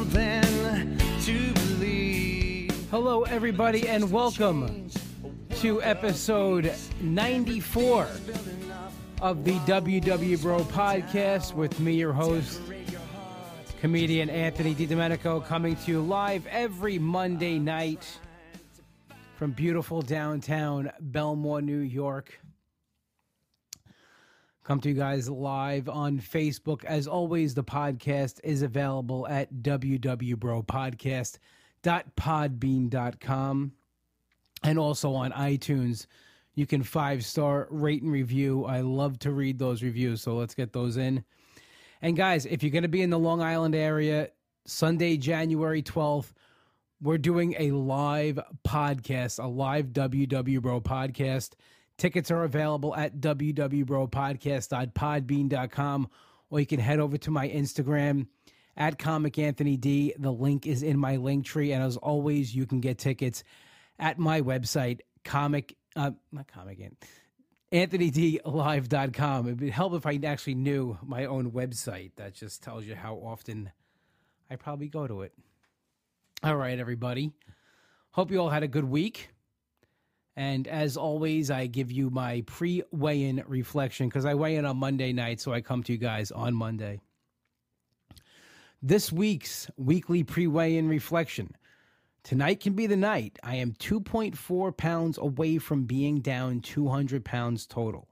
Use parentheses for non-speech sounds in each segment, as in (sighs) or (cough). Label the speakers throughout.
Speaker 1: something to believe.
Speaker 2: Hello, everybody, and welcome to episode 94 of the WW Bro podcast with me, your host, comedian Anthony DiDomenico, coming to you live every Monday night from beautiful downtown Bellmore, New York. Come to you guys live on Facebook. As always, the podcast is available at www.bropodcast.podbean.com and also on iTunes. You can five star rate and review. I love to read those reviews, so let's get those in. And guys, if you're going to be in the Long Island area, Sunday, January 12th, we're doing a live podcast, a live WW Bro podcast. Tickets are available at www.bropodcast.podbean.com or you can head over to my Instagram at Comic Anthony D. The link is in my link tree. And as always, you can get tickets at my website, comic, uh, not comic, AnthonyDLive.com. It would help if I actually knew my own website. That just tells you how often I probably go to it. All right, everybody. Hope you all had a good week. And as always, I give you my pre weigh in reflection because I weigh in on Monday night, so I come to you guys on Monday. This week's weekly pre weigh in reflection. Tonight can be the night. I am 2.4 pounds away from being down 200 pounds total.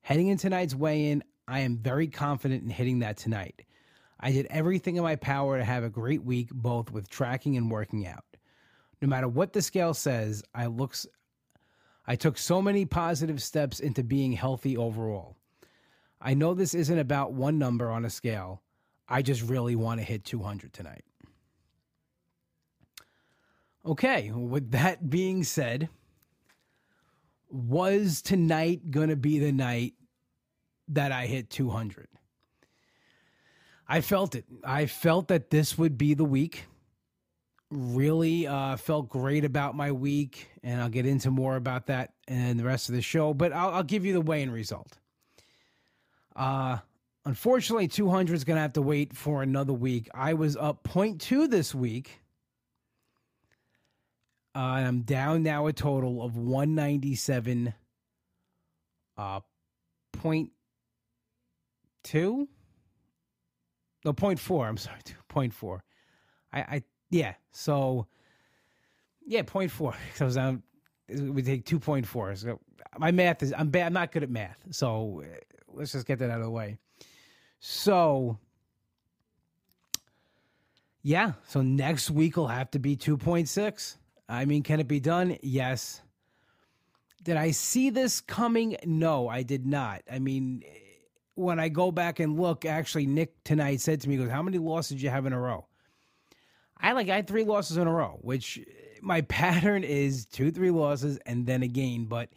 Speaker 2: Heading in tonight's weigh in, I am very confident in hitting that tonight. I did everything in my power to have a great week, both with tracking and working out. No matter what the scale says, I looks I took so many positive steps into being healthy overall. I know this isn't about one number on a scale. I just really want to hit 200 tonight. Okay, with that being said, was tonight going to be the night that I hit 200? I felt it. I felt that this would be the week really uh, felt great about my week, and I'll get into more about that in the rest of the show. But I'll, I'll give you the weigh-in result. Uh, unfortunately, 200 is going to have to wait for another week. I was up 0.2 this week. Uh, I'm down now a total of 197. Uh, point two. No, point four. I'm sorry, (laughs) point four. I, I yeah. So yeah, 0.4. (laughs) So down. We take two point four. So my math is I'm bad. I'm not good at math. So uh, let's just get that out of the way. So yeah. So next week will have to be two point six. I mean, can it be done? Yes. Did I see this coming? No, I did not. I mean, when I go back and look, actually, Nick tonight said to me, "Goes, how many losses you have in a row?" I like I had three losses in a row, which uh, my (laughs) pattern is two, three losses, and then a gain. But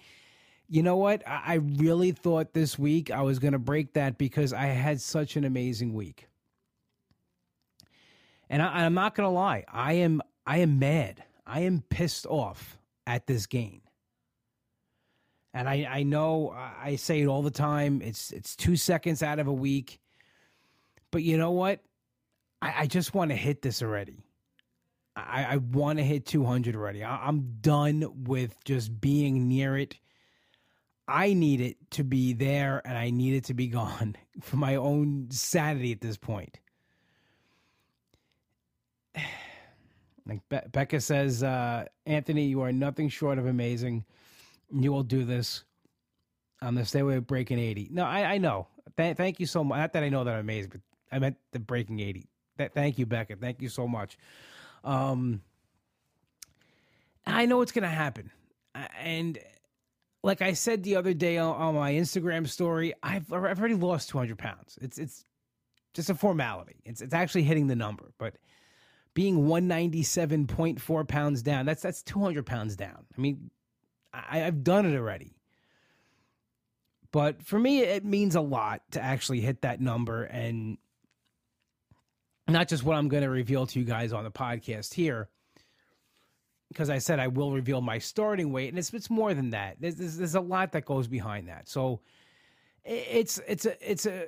Speaker 2: you know what? I really thought this week I was going to break that because I had such an amazing week. And I, am not going to lie, I am I am mad. I am pissed off at this gain. And I, I know I say it all the time. It's it's two seconds out of a week. But you know what? I, I just want to hit this already. I, I want to hit 200 already. I, I'm done with just being near it. I need it to be there and I need it to be (laughs) gone for my own sanity at this point. (sighs) Like Be- Becca says, uh, Anthony, you are nothing short of amazing. You will do this. I'm the stay away with breaking 80. No, I, I know. Th- thank you so much. Not that I know that I'm amazing, but I meant the breaking 80. Th- thank you, Becca. Thank you so much. Um, I know it's going to happen. And like I said the other day on, my Instagram story, I've, I've already lost 200 pounds. It's, it's just a formality. It's, it's actually hitting the number, but being 197.4 pounds down, that's, that's 200 pounds down. I mean, I, I've done it already. But for me, it means a lot to actually hit that number and not just what I'm going to reveal to you guys on the podcast here, because I said I will reveal my starting weight, and it's it's more than that. There's, there's, there's a lot that goes behind that. So it's it's a it's a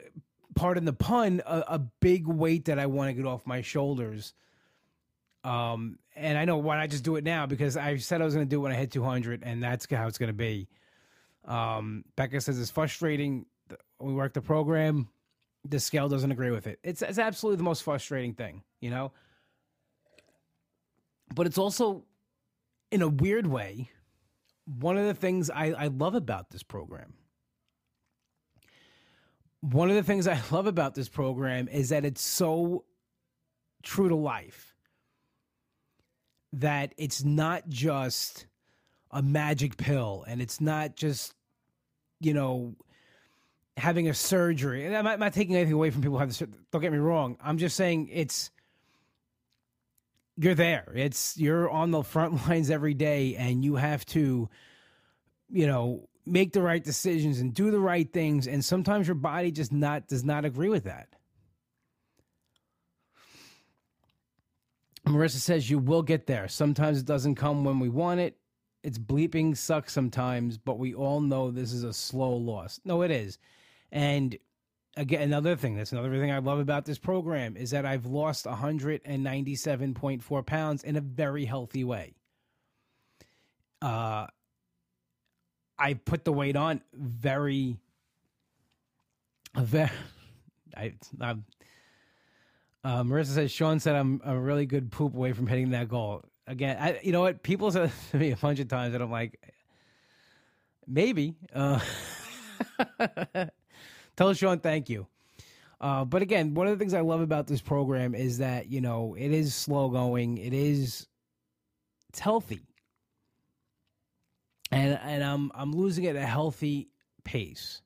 Speaker 2: pardon the pun, a, a big weight that I want to get off my shoulders. Um, and I know why not just do it now because I said I was going to do it when I hit 200, and that's how it's going to be. Um, Becca says it's frustrating. We work the program, the scale doesn't agree with it. It's it's absolutely the most frustrating thing, you know. But it's also, in a weird way, one of the things I, I love about this program. One of the things I (laughs) love about this program is that it's so true to life that it's not just a magic pill and it's not just, you know, having a surgery. And I'm not, I'm not taking anything away from people who have this. Don't get me wrong. I'm just saying it's you're there. It's you're on the front (laughs) lines every day, and you have to, you know, make the right decisions and do the right things. And sometimes your body just not does not agree with that. Marissa says you will get there. Sometimes it doesn't come when we want it. It's bleeping sucks sometimes, but we all know this is a slow loss. No, it is. And again, another thing that's another thing I love about this program is that I've lost 197.4 pounds in a very healthy way. Uh, I put the weight on very, very. (laughs) I, I'm, uh, Marissa says Sean said I'm a really good poop away from hitting that goal. Again, I, you know what? People (laughs) said to me a bunch of times, and I'm like, maybe. Uh, (laughs) Tell Sean thank you. Uh, but again, one of the things I love about this program is that you know it is slow going. It is it's healthy, and and I'm I'm losing at a healthy pace.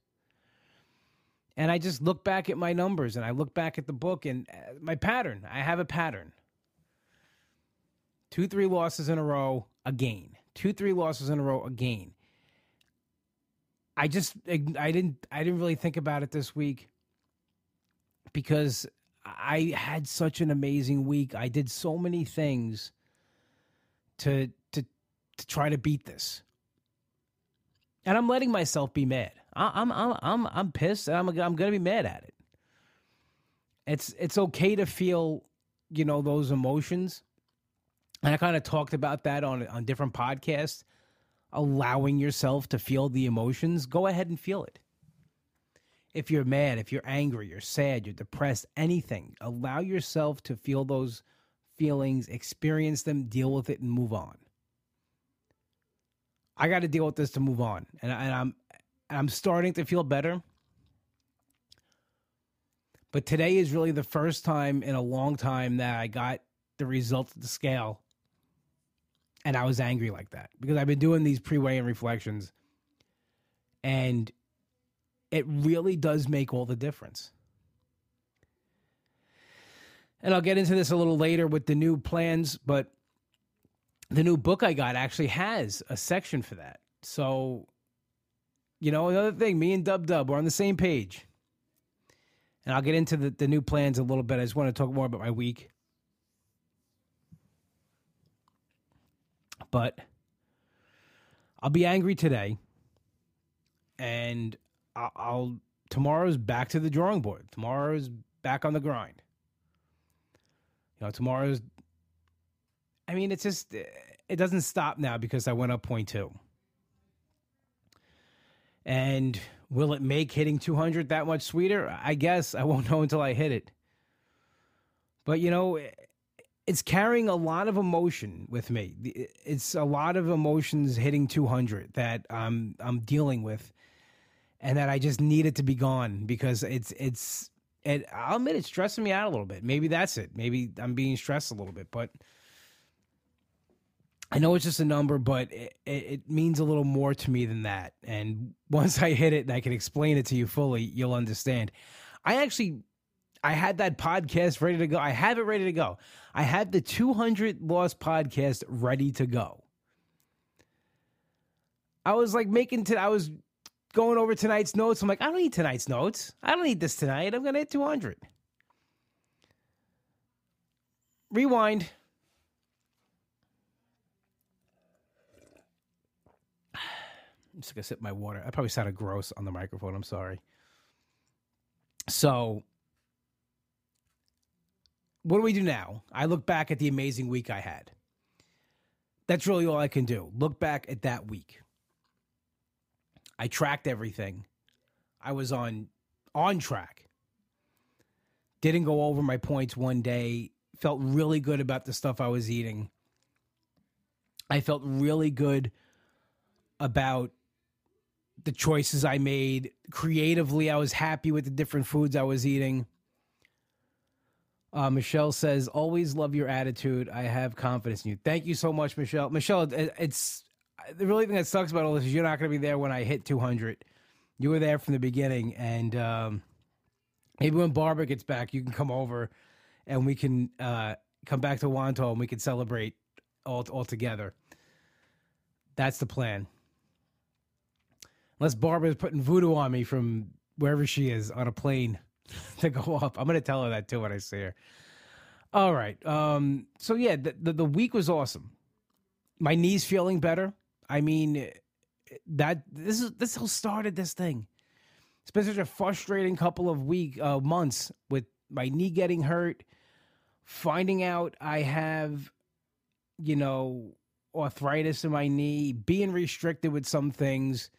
Speaker 2: And I just look back at my numbers and I look back at the book and uh, my pattern. I have a pattern. Two, three losses in a row, a gain. Two, three losses in a row, a gain. I just I didn't I didn't really think about it this week because I had such an amazing week. I did so many things to to to try to beat this. And I'm letting myself be mad. I, am I'm I'm I'm pissed and I'm I'm going to be mad at it. It's it's okay to feel, you know, those emotions. And I kind of talked about that on on different podcasts allowing yourself to feel the emotions, go ahead and feel it. If you're mad, if you're angry, you're sad, you're depressed, anything, allow yourself to feel those feelings, experience them, deal with it, and move on. I got to deal with this to move on, and, and I'm and I'm starting to feel better. But today is really the first time in a long time that I got the results of the scale and I was angry like that because I've been doing these pre-weigh reflections, and it really does make all the difference. And I'll get into this a little later with the new plans, but the new book I got actually has a section for that. So, you know, another thing, me and Dub Dub, we're on the same page. And I'll get into the, the new plans a little bit. I just want to talk more about my week. But I'll be angry today, and I'll, I'll tomorrow's back to the drawing board. Tomorrow's back on the grind. You know, tomorrow's. I mean, it's just it doesn't stop now because I went up point two. And will it make hitting 200 that much sweeter? I guess I won't (laughs) know until I hit it. But you know, it's carrying a lot of emotion with me. It's a lot of emotions hitting 200 that I'm I'm dealing with, and that I just need it to be gone because it's it's. It, I'll admit it's stressing me out a little bit. Maybe that's it. Maybe I'm being stressed a little bit, but I know it's just a number, but it, it, it means a little more to me than that. And (laughs) once I hit it and I can explain it to you fully, you'll understand. I actually I had that podcast ready to go. I have it ready to go. I had the 200 Lost podcast ready to go. I was like making to I was going over tonight's notes. I'm like, I don't need tonight's notes. I don't need this tonight. I'm gonna hit 200. Rewind. I'm just gonna sip my water. I probably sounded gross on the microphone. I'm sorry. So, what do we do now? I look back at the amazing week I had. That's really all I can do. Look back at that week. I tracked everything. I was on on track. Didn't go over my points one day. Felt really good about the stuff I was eating. I felt really good about the choices I made. Creatively, I was happy with the different foods I was eating. Uh, Michelle says, "Always love your attitude. I have confidence in you." Thank you so much, Michelle. Michelle, it, it's the really thing that sucks about all this is you're not going to be there when I hit 200. You were there from the beginning, and um, maybe when Barbara gets back, you can come over, and we can uh, come back to Wantagh, and we can celebrate all all together. That's the plan. Unless Barbara's putting voodoo on me from wherever she is on a plane (laughs) to go up. I'm going to tell her that too when I see her. All right. Um, so yeah, the, the, the week was awesome. My knees feeling better. I mean, that this is this whole started this thing. It's been such a frustrating couple of week uh, months with my knee getting hurt, finding out I have, you know, arthritis in my knee, being restricted with some things.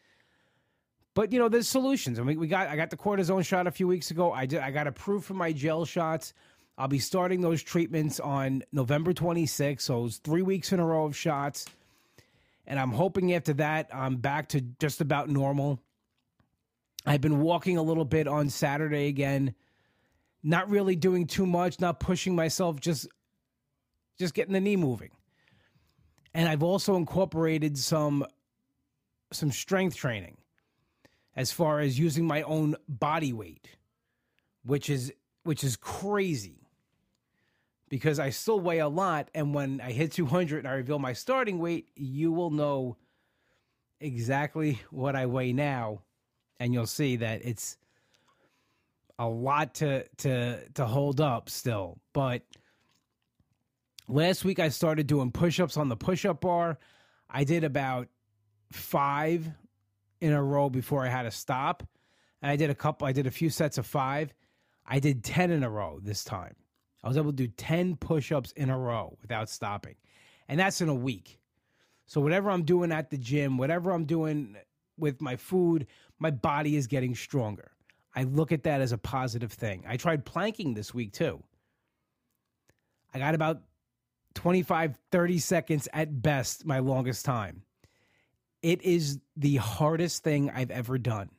Speaker 2: But you know, there's solutions. I mean, we got I got the cortisone shot a few weeks ago. I did, I got approved for my gel shots. I'll be starting those treatments on November 26th. So it's three weeks in a row of shots. And I'm hoping after that, I'm back to just about normal. I've been walking a little bit on Saturday again, not really doing too much, not pushing myself, just just getting the knee moving. And I've also incorporated some some strength training as far as using my own body weight, which is which is crazy because I still weigh a lot. And when I hit 200 and I reveal my starting weight, you will know exactly what I weigh now, and you'll see that it's a lot to to to hold up still. But last week I started doing push-ups on the push-up bar. I did about five in a row before I had to stop. And I did a couple I did a few sets of 5. I did 10 in a row this time. I was able to do 10 push ups in a row without stopping. And that's in a week. So, whatever I'm doing at the gym, whatever I'm doing with my food, my body is getting stronger. I look at that as a positive thing. I tried planking this week too. I got about 25, 30 seconds at best, my longest time. It is the hardest thing I've ever done.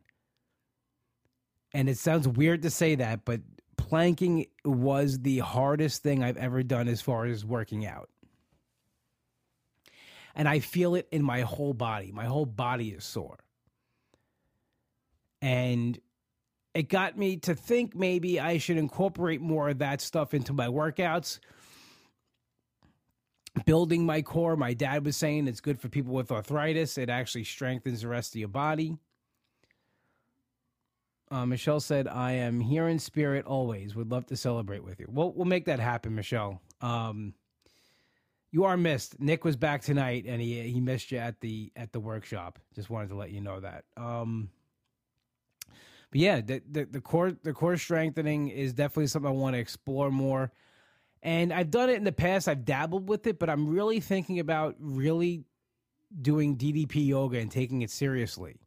Speaker 2: And it sounds weird to say that, but planking was the hardest thing I've ever done as far as working out. And I feel it in my whole body. My whole body is sore. And it got me to think maybe I should incorporate more of that stuff into my workouts. Building my core, my dad was saying it's good for people with arthritis. It actually strengthens the rest of your body. Uh, Michelle said, "I am here in spirit always. Would love to celebrate with you. We'll we'll make that happen, Michelle. Um, you are missed. Nick was back tonight, and he he missed you at the at the workshop. Just wanted to let you know that. Um, but yeah, the, the the core the core strengthening is definitely something I want to explore more. And I've done it in the past. I've dabbled with it, but I'm really thinking about really doing DDP yoga and taking it seriously.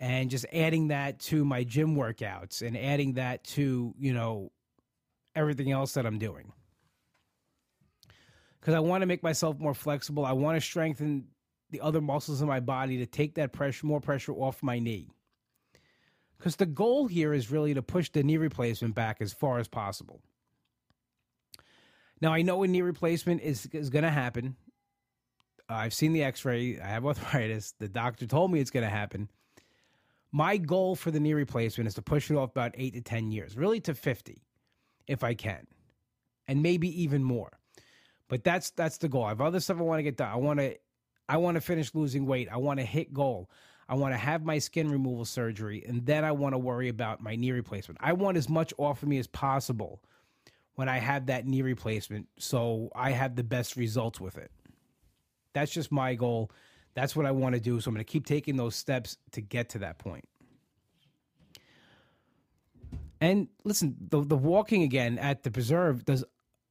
Speaker 2: And just adding that to my gym workouts and adding that to you know everything else that i'm doing. Because i want to make myself more flexible. I want to strengthen the other muscles in my body to take that pressure more pressure off my knee. Because the goal here is really to push the knee replacement back as far as possible now i know a knee replacement is, is going to happen i've seen the x-ray i have (laughs) arthritis the doctor told me it's going to happen my goal for the knee replacement is to push it off about eight to 10 years, really to 50 if I can, and maybe even more. But that's that's the goal. I have other stuff I want to get done. I want to I want to finish losing weight. I want to hit goal. I want to have my skin removal surgery, and then I want to worry about my knee replacement. I want as much off of me as possible when I had that knee replacement, so I had the best results with it. That's just my goal. That's what I want to do. So I'm going to keep taking those steps to get to that point. And listen, the the walking again at the preserve does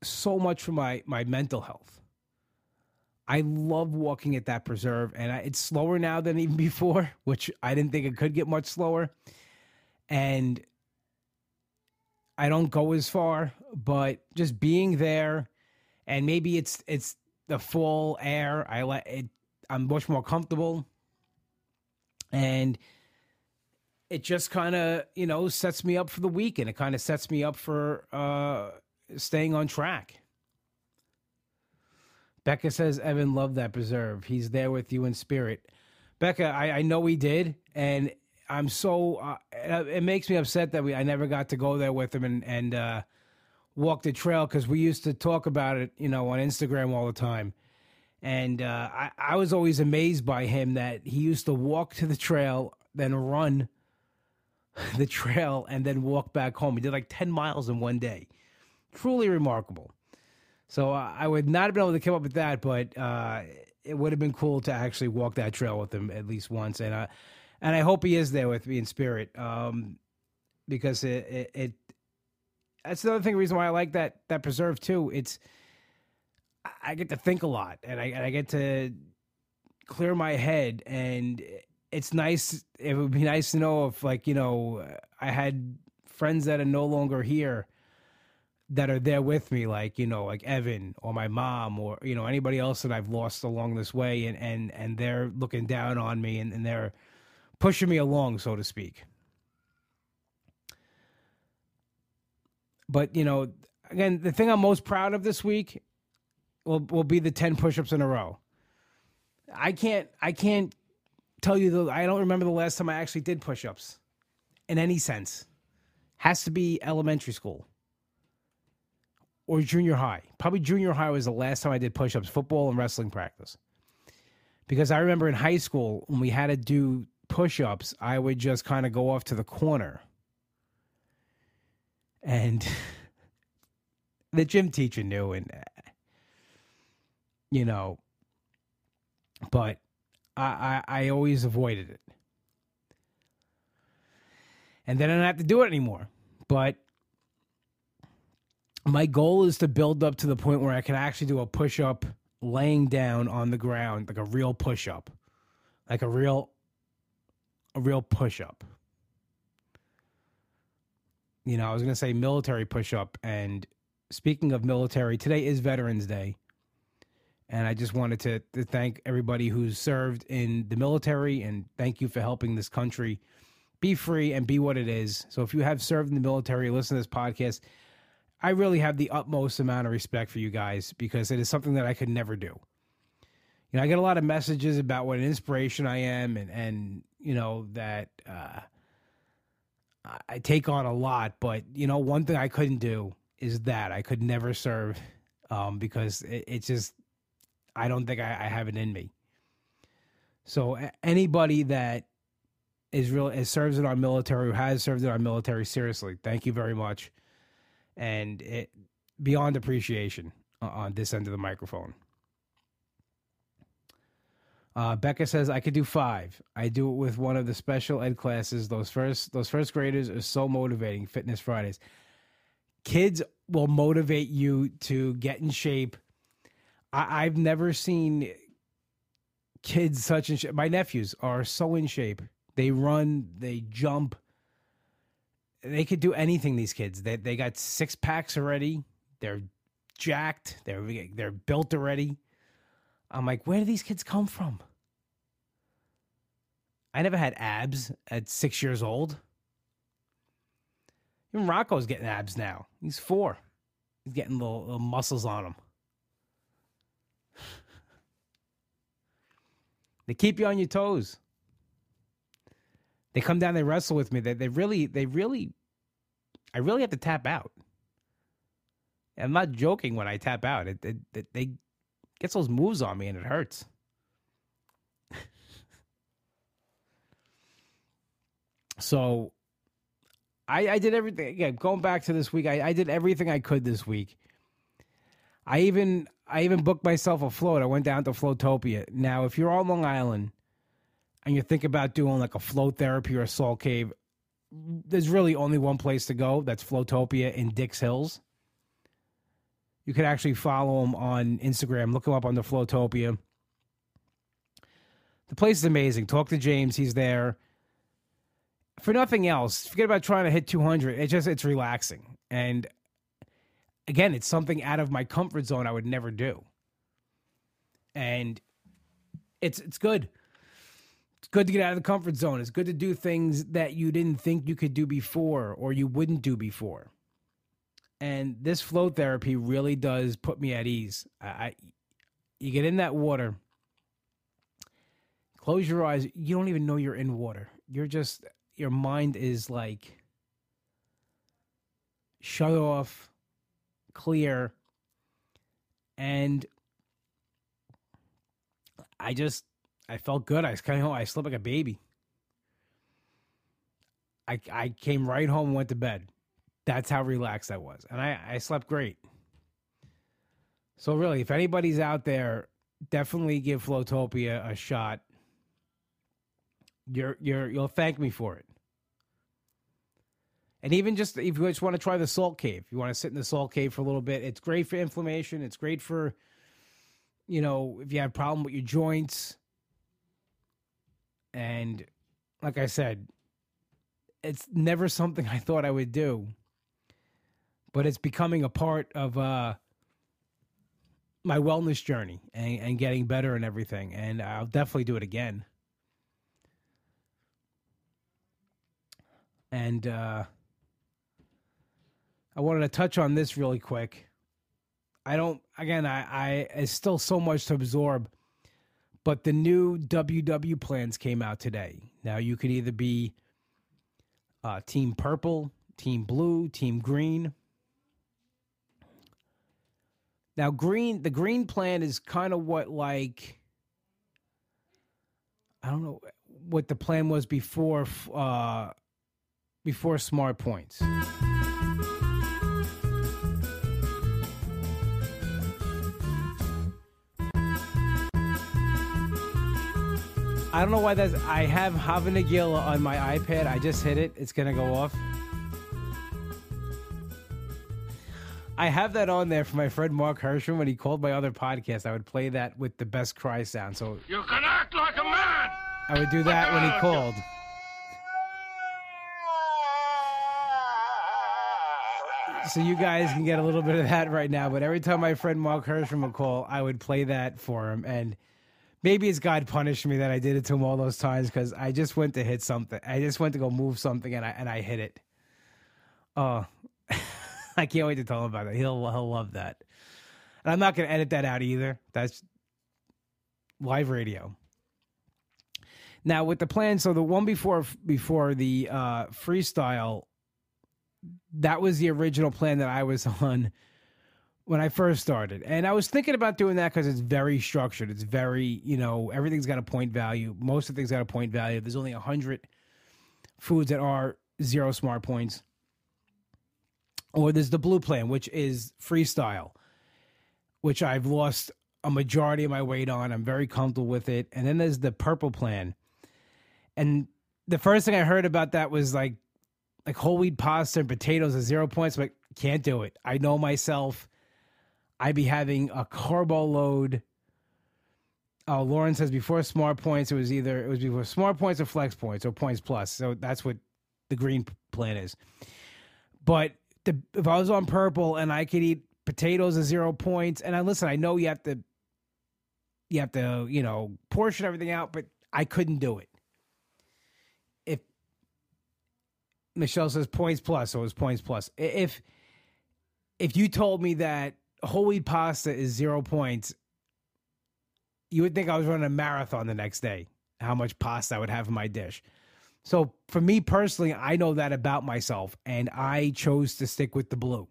Speaker 2: so much for my my mental health. I love walking at that preserve, and I, it's slower now than even (laughs) before, which I didn't think it could get much slower. And I don't go as far, but just being there, and maybe it's it's the full air. I let it. I'm much more comfortable, and it just kind of you know sets me up for the week, and it kind of sets me up for uh, staying on track. Becca says Evan loved that preserve. He's there with you in spirit. Becca, I, I know he did, and I'm so. Uh, it makes me upset that we I never got to go there with him and and uh, walk the trail because we used to talk about it, you know, on Instagram all the time. And uh, I, I was always amazed by him that he used to walk to the trail, then run (laughs) the trail, and then walk back home. He did like 10 miles in one day. Truly remarkable. So uh, I would not have been able to come up with that, but uh, it would have been cool to actually walk that trail with him at least once. And uh, and I hope he is there with me in spirit, um, because it, it, it that's another thing reason why I like that that preserve too. It's I get to think a lot, and I and I get to clear my head, and it's nice. It would be nice to know if like you know I had friends that are no longer here that are there with me, like you know, like Evan or my mom or you know anybody else that I've lost along this way, and and and they're looking down on me and, and they're pushing me along, so to speak. But you know, again, the thing I'm most proud of this week will will be the ten push-ups in a row. I can't I can't tell you the I don't remember the last time I actually did push-ups in any sense. Has to be elementary school or junior high. Probably junior high was the last time I did push-ups, football and wrestling practice. Because I remember in high school when we had to do push-ups, I would just kind of go off to the corner. And (laughs) the gym teacher knew and you know but I, I I always avoided it. And then I don't have to do it anymore. But my goal is to build up to the point where I can actually do a push up laying down on the ground, like a real push up. Like a real a real push up. You know, I was going to say military push up. And speaking of military, today is Veterans Day. And I just wanted to, to thank everybody who's served in the military and thank you for helping this country be free and be what it is. So if you have served in the military, listen to this podcast. I really have the utmost amount of respect for you guys because it is something that I could never do. You know, I get a lot of messages about what an inspiration I am and, and you know, that uh, I take on a lot. But, you know, one thing I couldn't do is that I could never serve um, because it, it's just, I don't think I, I have it in me. So anybody that is real is serves in our military, who has served in our military, seriously, thank you very much, and it beyond appreciation on this end of the microphone. Uh, Becca says I could do five. I do it with one of the special ed classes. Those first those first graders are so motivating. Fitness Fridays. Kids will motivate you to get in shape. I, I've never seen kids such in shape. My nephews are so in shape. They run, they jump. They could do anything. These kids. They they got six packs already. They're jacked. They're they're built already. I'm like, where do these kids come from? I never had abs at six years old. Even Rocco's getting abs now. He's four. He's getting little, little muscles on him. (laughs) they keep you on your toes. They come down, they wrestle with me. They, they really, they really, I really have to tap out. I'm not joking when I tap out. It, it, it, they gets those moves on me and it hurts. so I, I did everything again going back to this week I, I did everything i could this week i even i even booked myself a float i went down to floatopia now if you're on long island and you think about doing like a float therapy or a salt cave there's really only one place to go. That's Flowtopia in Dix Hills. You can actually follow him on Instagram. Look him up on the Flowtopia. The place is amazing. Talk to James. He's there. For nothing else, forget about trying to hit 200. It's just, it's relaxing. And again, it's something out of my comfort zone I would never do. And it's, it's good. It's good to get out of the comfort zone. It's good to do things that you didn't think you could do before or you wouldn't do before. And this flow therapy really does put me at ease. I, I you get in that water, close your eyes, you don't even know you're in water. You're just your mind is like shut off, clear, and I just I felt good. I was coming home. I slept like a baby. I I came right home and went to bed. That's how relaxed I was, and I I slept great. So really, if anybody's out there, definitely give Flotopia a shot. You're you're you'll thank me for it. And even just if you just want to try the salt cave, you want to sit in the salt cave for a little bit. It's great for inflammation. It's great for, you know, if you have a problem with your joints. And like I said, it's never something (laughs) I thought I would do, but it's becoming a part of uh, my wellness journey and, and getting better and everything. And I'll definitely do it again. And uh, I wanted to touch on this really quick. I don't, again, I, I, it's still so much to absorb but the new WW plans came out today. Now you could either be uh, Team Purple, Team Blue, Team Green. Now green, the green plan is kind of what like I don't know what the plan was before uh, before Smart Points. I don't know why that's. I have Hava Nagila on my iPad. I just hit it. It's gonna go off. I have that on there for my friend Mark Hersham. When he called my other podcast, I would play that with the best cry sound. So
Speaker 3: You can act like a man!
Speaker 2: I would do that when he called. So you guys can get a little bit of that right now. But every time my friend Mark Hersham would call, I would play that for him. And maybe it's God punished me that I did it to him all those times because I just went to hit something. I just went to go move something and I and I hit it. Oh, (laughs) I can't wait to tell him about it. He'll he'll love that. And I'm not going to edit that out either. That's live radio. Now with the plan, so the one before before the uh, freestyle, that was the original plan that I was (laughs) on when I first started. And I was thinking about doing that because it's very structured. It's very, you know, everything's got a point value. Most of the things got a point value. There's only a 100 foods that are zero smart points. Or there's the blue plan, which is freestyle, which I've lost a majority of my weight on. I'm very comfortable with it. And then there's the purple plan. And the first thing I heard about that was like like whole wheat pasta and potatoes at zero points. Like, can't do it. I know myself. I'd be having a carbo load. Uh, Lauren says before smart points, it was either it was before smart points or flex points or points plus. So that's what the green plan is. But the, if I was on purple and I could eat potatoes at zero points, and I listen, I know you have to, you have to, you know, portion everything out, but I couldn't do it. If Michelle says points plus, so it was points plus. If if you told me that whole wheat pasta is zero points, you would think I was running a marathon the next day. How much pasta I would have in my dish. So for me personally, I know that about myself, and I chose to stick with the blue.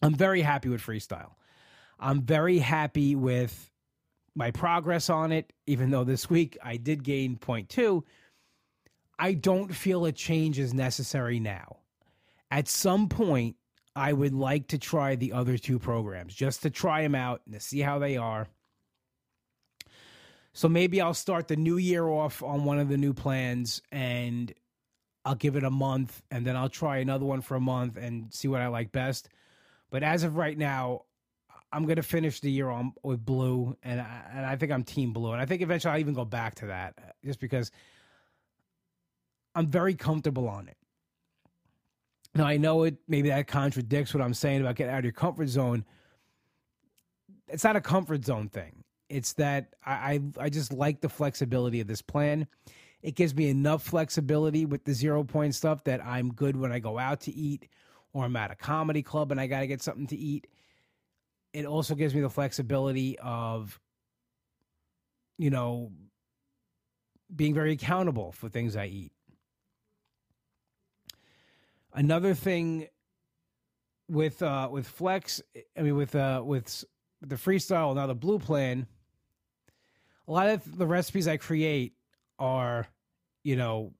Speaker 2: I'm very happy with freestyle. I'm very happy with my progress on it, even though this week I did gain 0.2. I don't feel a change is necessary now. At some point, I would like to try the other two programs just to try them out and to see how they are. So maybe I'll start the new year off on one of the new plans and I'll give it a month and then I'll try another one for a month and see what I like best. But as of right now, I'm going to finish the year on with blue, and I, and I think I'm team blue, and I think eventually I'll even go back to that, just because I'm very comfortable on it. Now I know it maybe that contradicts what I'm saying about getting out of your comfort zone. It's not a comfort zone thing. It's that I, I, I just like the flexibility of this plan. It gives me enough flexibility with the zero point stuff that I'm good when I go out to eat or I'm at a comedy club and I got to get something to eat. It also gives me the flexibility of, you know, being very accountable for things I eat. Another thing with uh with flex, I mean with uh with the freestyle now the blue plan, a lot of the recipes I create are, you know,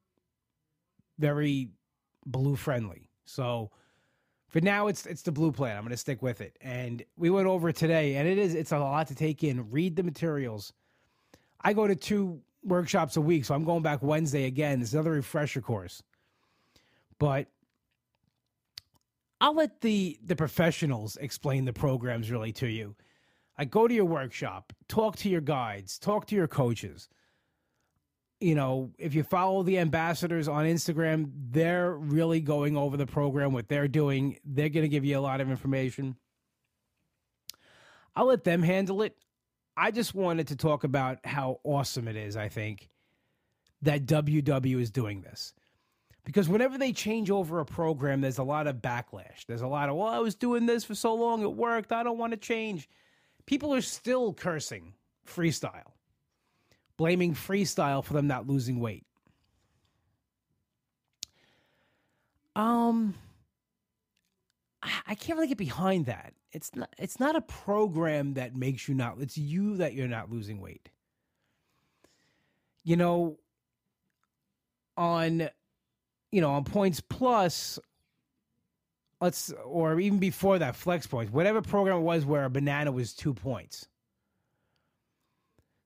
Speaker 2: very blue friendly. So for now it's it's the blue plan. I'm going to stick with it. And we went over today and it is it's a lot to take in. Read the materials. I go to two workshops a week, so I'm going back Wednesday again. It's another refresher course. But I'll let the the professionals explain the programs really to you. I go to your workshop, talk to your guides, talk to your coaches. You know, if you follow the ambassadors on Instagram, they're really going over the program, what they're doing. They're going to give you a lot of information. I'll let them handle it. I just wanted to talk about how awesome it is, I think, that WW is doing this. Because whenever they change over a program, there's a lot of backlash. There's a lot of, well, I was doing this for so long, it worked. I don't want to change. People are still cursing freestyle, blaming freestyle for them not losing weight. Um, I can't really get behind that. It's not. It's not a program that makes you not. It's you that you're not losing weight. You know, on you know, on points plus, let's, or even before that, flex points, whatever program it was where a banana was two points.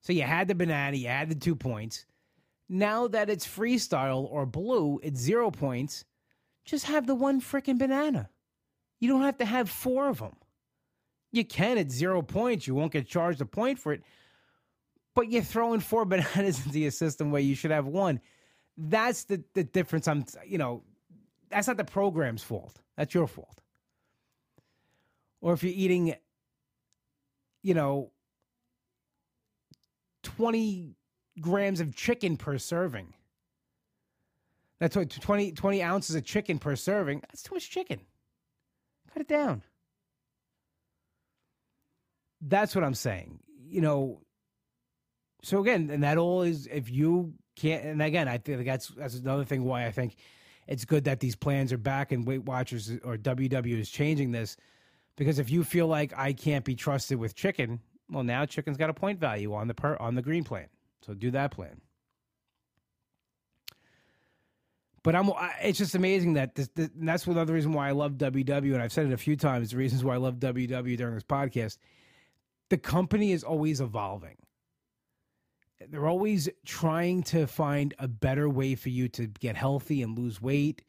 Speaker 2: So you had the banana, you had the two points. Now that it's freestyle or blue, it's zero points. Just have the one freaking banana. You don't have to have four of them. You can at zero points. You won't get charged a point for it. But you're throwing four (laughs) bananas into your system where you should have one that's the the difference. I'm you know, that's not the program's fault. That's your fault. Or if you're eating, you know, twenty grams of chicken per serving. That's what 20, 20 ounces of chicken per serving. That's too much chicken. Cut it down. That's what I'm saying. You know, so again, and that all is if you can't. And again, I think that's that's another thing why I think it's good that these plans are back and Weight Watchers or WW is changing this because if you feel like I can't be trusted with chicken, well, now chicken's got a point value on the per on the green plan, so do that plan. But I'm. It's just amazing that this, this that's another reason why I love WW, and I've said it a few times. The reasons why I love WW during this podcast, the company is always evolving they're always trying to find a better way for you to get healthy and lose weight.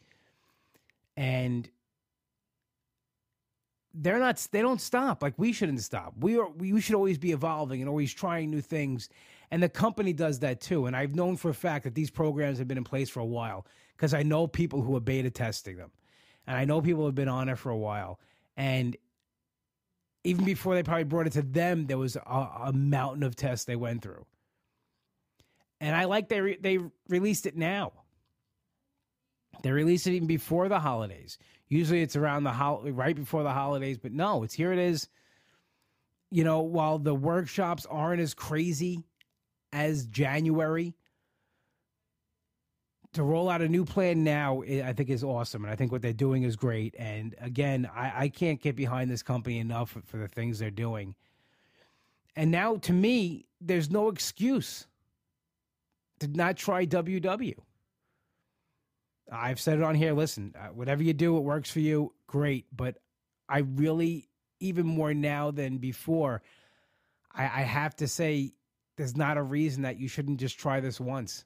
Speaker 2: And they're not they don't stop. Like we shouldn't stop. We are we should always be evolving and always trying new things. And the company does that too. And i've known for a fact that these programs have been in place for a while because i know people who are beta testing them. And i know people have been on it for a while. And even before they probably brought it to them there was a, a mountain of tests they went through and I like they re- they released it now. They released it even before the holidays. Usually it's around the hol- right before the holidays, but no, it's here. It is. You know, while the workshops aren't as crazy as January, to roll out a new plan now, I think is awesome, and I think what they're doing is great. And again, I, I can't get behind this company enough for, for the things they're doing. And now, to me, there's no excuse did not try WW. I've said it on here. Listen, uh, whatever you do, it works for you. Great. But I really, even more now than before, I, I have to say there's not a reason that you shouldn't just try this once.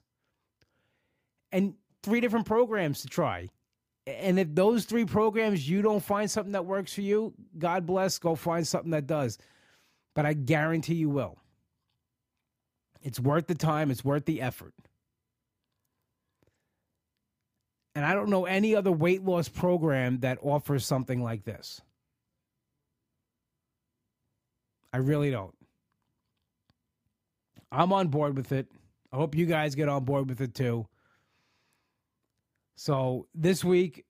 Speaker 2: And three different programs to try. And if those three programs you don't find something that works for you, God bless, go find something that does. But I guarantee you will. It's worth the time, it's worth the effort. And I don't know any other weight loss program that offers something like this. I really don't. I'm on board with it. I hope you guys get on board with it too. So this week,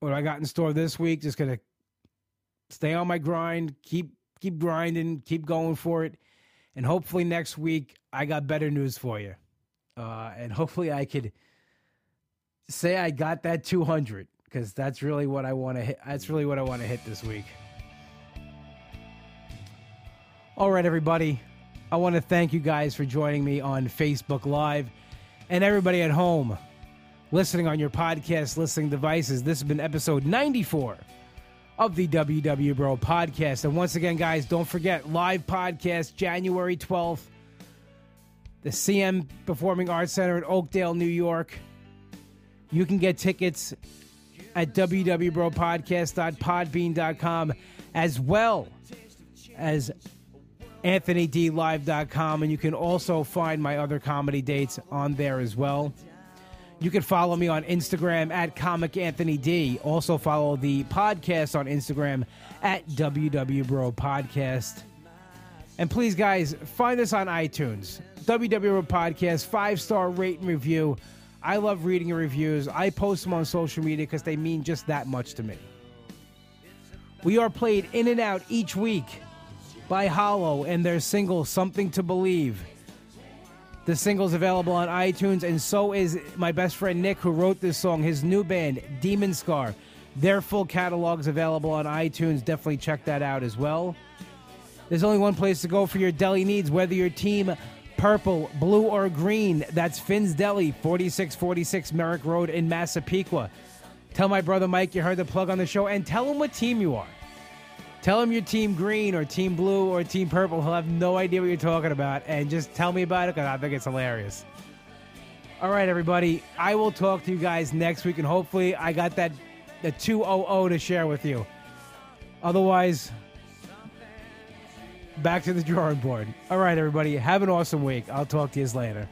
Speaker 2: what I got in store this week, just gonna stay on my grind, keep keep grinding, keep going for it, and hopefully next week I got better news for you, uh, and hopefully I could say I got that 200 because that's really what I want to hit. That's really what I want to hit this week. All right, everybody. I want to thank you guys for joining me on Facebook Live and everybody at home listening on your podcast listening devices. This has been episode 94 of the WW Bro podcast. And once again, guys, don't forget live podcast January 12th, the CM Performing Arts Center in Oakdale, New York. You can get tickets at www.bropodcast.podbean.com as well as anthonydlive.com and you can also find my other comedy dates on there as well. You can follow me on Instagram at Comic Anthony D. Also follow the podcast on Instagram at WW Bro Podcast. And please, guys, find us on iTunes. WW Bro Podcast, five star rate and review. I love reading your reviews. I post them on social media because they mean just that much to me. We are played in and out each week by Hollow and their single Something to Believe. The single's available on iTunes, and so is my best friend Nick, who wrote this song. His new band, Demon Scar. Their full catalog is available on iTunes. Definitely check that out as well. There's only one place to go for your deli needs, whether your team purple, blue, or green. That's Finn's Deli, 4646 Merrick Road in Massapequa. Tell my brother Mike you heard the plug on the show, and tell him what team you are. Tell him you're team green or team blue or team purple. He'll have no idea what you're talking about. And just tell me about it because I think it's hilarious. All right, everybody. I will talk to you guys next week. And hopefully, I got that the 200 to share with you. Otherwise, back to the drawing board. All right, everybody. Have an awesome week. I'll talk to you later.